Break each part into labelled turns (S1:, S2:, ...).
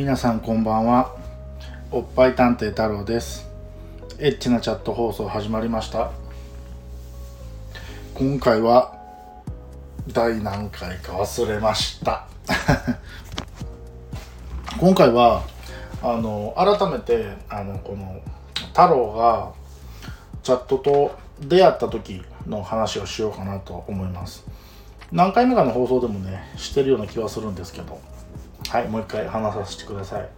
S1: 皆さんこんばんは。おっぱい探偵太郎です。エッチなチャット放送始まりました。今回は第何回か忘れました。今回はあの改めてあのこの太郎がチャットと出会った時の話をしようかなと思います。何回目かの放送でもねしてるような気はするんですけど。はいもう一回話させてください。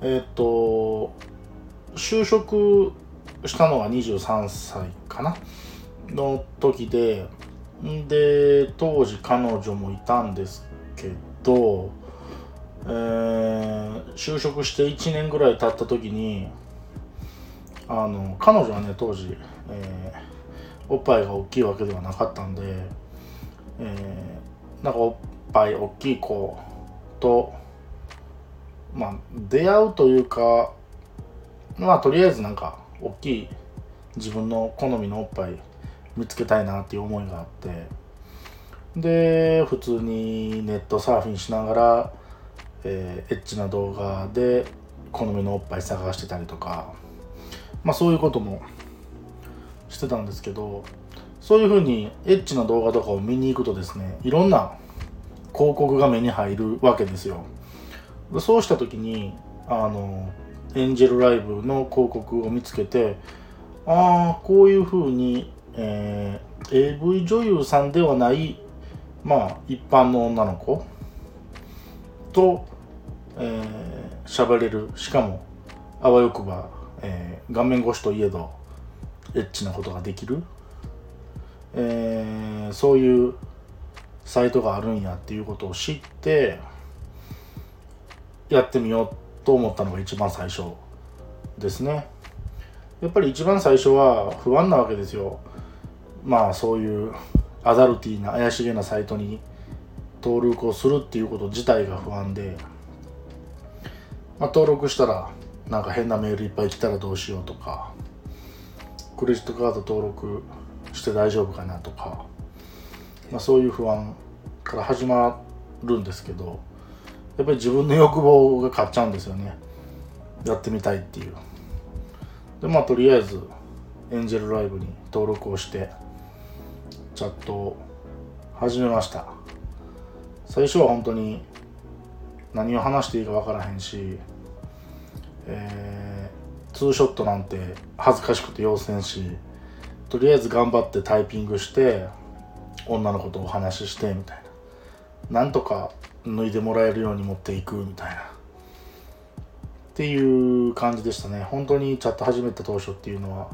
S1: え、っと就職したのが23歳かな？の時でで当時彼女もいたんですけど、えー、就職して1年ぐらい経った時にあの彼女はね当時、えー、おっぱいが大きいわけではなかったんで、えー、なんかおっぱい大きい子とまあ出会うというかまあとりあえずなんか大きい自分の好みのおっぱい見つけたいなっていう思いがあってで普通にネットサーフィンしながら、えー、エッチな動画で好みのおっぱい探してたりとかまあそういうこともしてたんですけどそういうふうにエッチな動画とかを見に行くとですねいろんな広告が目に入るわけですよ。そうした時にあのエンジェルライブの広告を見つけてああこういうふうに、えー、AV 女優さんではないまあ一般の女の子と喋、えー、れる。しかもあわよくば、えー、画面越しといえどエッチなことができる、えー、そういうサイトがあるんやっていうことを知ってやってみようと思ったのが一番最初ですね。やっぱり一番最初は不安なわけですよ。まあそういうアダルティーな怪しげなサイトに登録をするっていうこと自体が不安で、まあ、登録したらなんか変なメールいっぱい来たらどうしようとかクレジットカード登録して大丈夫かなとかまあ、そういう不安から始まるんですけどやっぱり自分の欲望が勝っちゃうんですよね。やってみたいっていう。でまあとりあえずエンジェルライブに登録をしてチャットを始めました。最初は本当に何を話していいか分からへんし、えー、ツーショットなんて恥ずかしくて要せんしとりあえず頑張ってタイピングして女の子とお話ししてみたいな。なんとか脱いでもらえるように持っていくみたいな。っていう感じでしたね。本当にチャット始めた当初っていうのは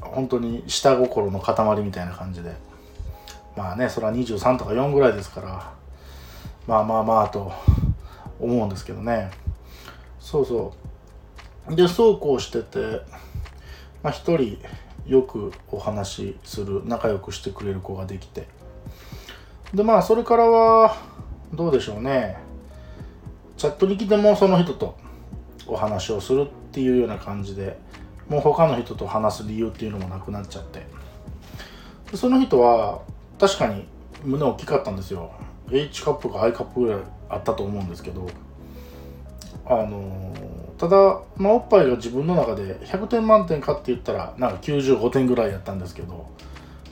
S1: 本当に下心の塊みたいな感じで。まあねそれは23とか4ぐらいですからまあまあまあと思うんですけどね。そうそう。でそうこうしててまあ一人よくお話しする仲良くしてくれる子ができて。でまあそれからはどうでしょうね。チャットに来てもその人とお話をするっていうような感じでもう他の人と話す理由っていうのもなくなっちゃって。でその人は確かに胸大きかったんですよ。H カップか I カップぐらいあったと思うんですけどあのただ、まあ、おっぱいが自分の中で100点満点かって言ったらなんか95点ぐらいやったんですけど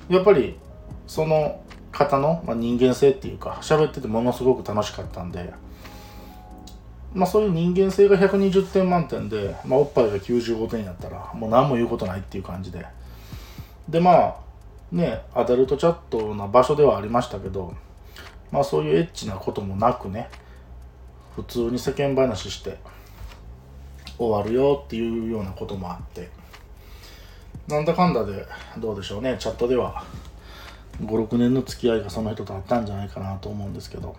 S1: やっぱりその方の、まあ、人間性っていうか喋っててものすごく楽しかったんで、まあ、そういう人間性が120点満点で、まあ、おっぱいが95点やったらもう何も言うことないっていう感じで。でまあねアダルトチャットな場所ではありましたけどまあそういうエッチなこともなくね普通に世間話して終わるよっていうようなこともあってなんだかんだでどうでしょうねチャットでは56年の付き合いがその人とあったんじゃないかなと思うんですけど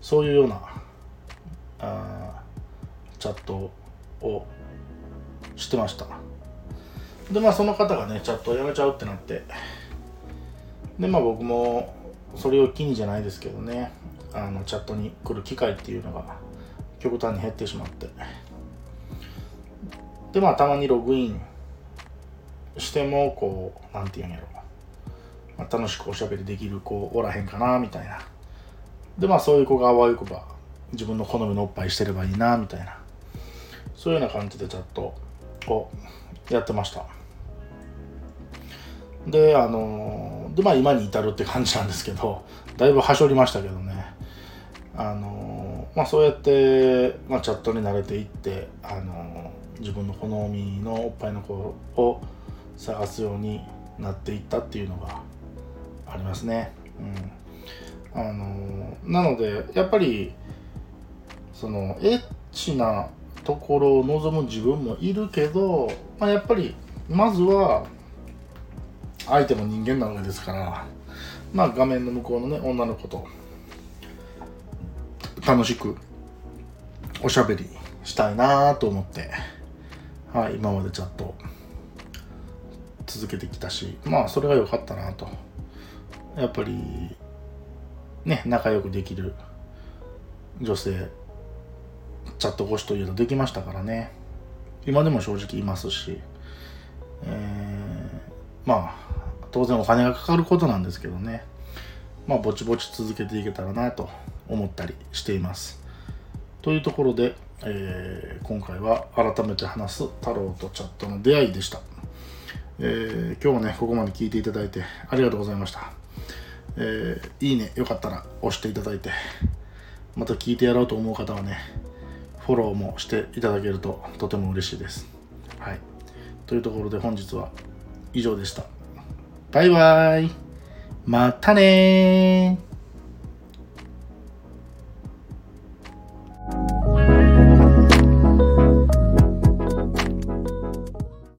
S1: そういうようなあチャットをしてました。でまあその方がねチャットをやめちゃうってなってでまあ僕もそれを機にじゃないですけどねあのチャットに来る機会っていうのが極端に減ってしまってでまあたまにログインしてもこうなんていうんやろ、まあ、楽しくおしゃべりできる子おらへんかなみたいな。でまあそういう子があわよくば自分の好みのおっぱいしてればいいなみたいな。そういうような感じでチャットをやってました。であのでまあ今に至るって感じなんですけどだいぶはしょりましたけどね。あのまあそうやって、まあ、チャットに慣れていってあの自分の好みのおっぱいの子を探すようになっていったっていうのがありますね。うん、あのなのでやっぱりそのエッチなところを望む自分もいるけど、まあ、やっぱりまずは相手も人間なわけですからまあ画面の向こうのね女の子と楽しくおしゃべりしたいなと思って、はい、今までちゃんと続けてきたしまあそれが良かったなと。やっぱりね仲良くできる女性チャット越しというのできましたからね。今でも正直いますし、えー、まあ当然お金がかかることなんですけどね。まあぼちぼち続けていけたらなと思ったりしています。というところで、えー、今回は改めて話す太郎とチャットの出会いでした、えー、今日もねここまで聞いていただいてありがとうございました。えー、いいねよかったら押していただいてまた聞いてやろうと思う方はねフォローもしていただけるととても嬉しいです。はい。というところで本日は以上でした。バイバーイ。またね